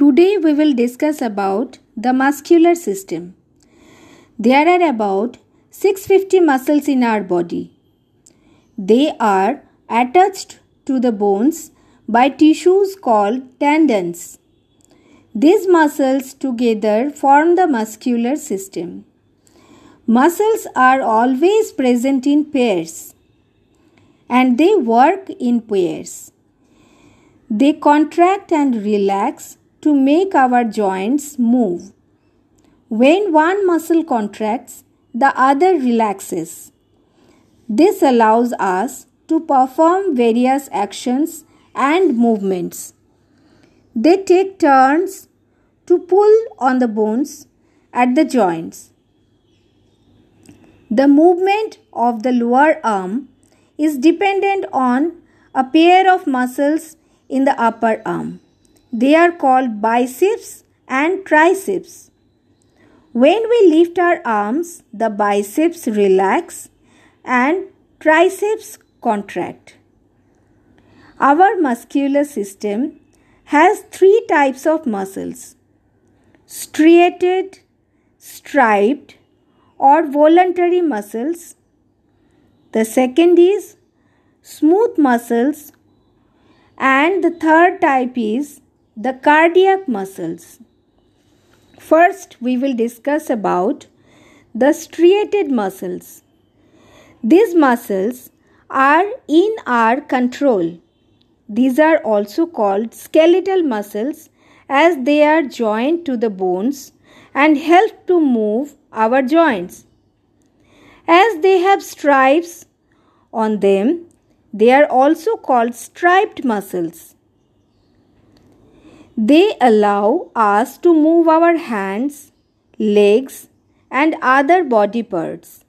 Today we will discuss about the muscular system. There are about 650 muscles in our body. They are attached to the bones by tissues called tendons. These muscles together form the muscular system. Muscles are always present in pairs and they work in pairs. They contract and relax to make our joints move. When one muscle contracts, the other relaxes. This allows us to perform various actions and movements. They take turns to pull on the bones at the joints. The movement of the lower arm is dependent on a pair of muscles in the upper arm. They are called biceps and triceps. When we lift our arms, the biceps relax and triceps contract. Our muscular system has three types of muscles striated, striped, or voluntary muscles. The second is smooth muscles, and the third type is the cardiac muscles. First, we will discuss about the striated muscles. These muscles are in our control. These are also called skeletal muscles as they are joined to the bones and help to move our joints. As they have stripes on them, they are also called striped muscles. They allow us to move our hands, legs, and other body parts.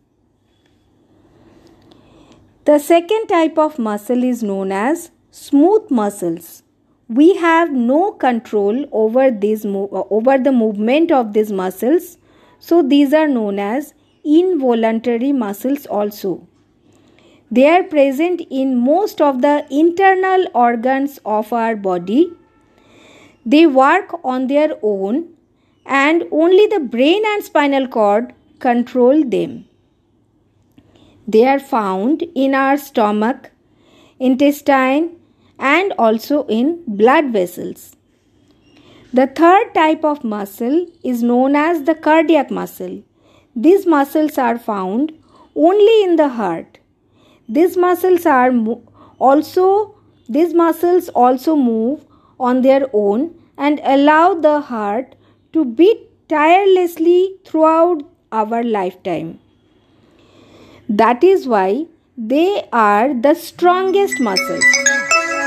The second type of muscle is known as smooth muscles. We have no control over these over the movement of these muscles, so these are known as involuntary muscles also. They are present in most of the internal organs of our body they work on their own and only the brain and spinal cord control them. They are found in our stomach, intestine, and also in blood vessels. The third type of muscle is known as the cardiac muscle. These muscles are found only in the heart. These muscles are also these muscles also move on their own and allow the heart to beat tirelessly throughout our lifetime. That is why they are the strongest muscles.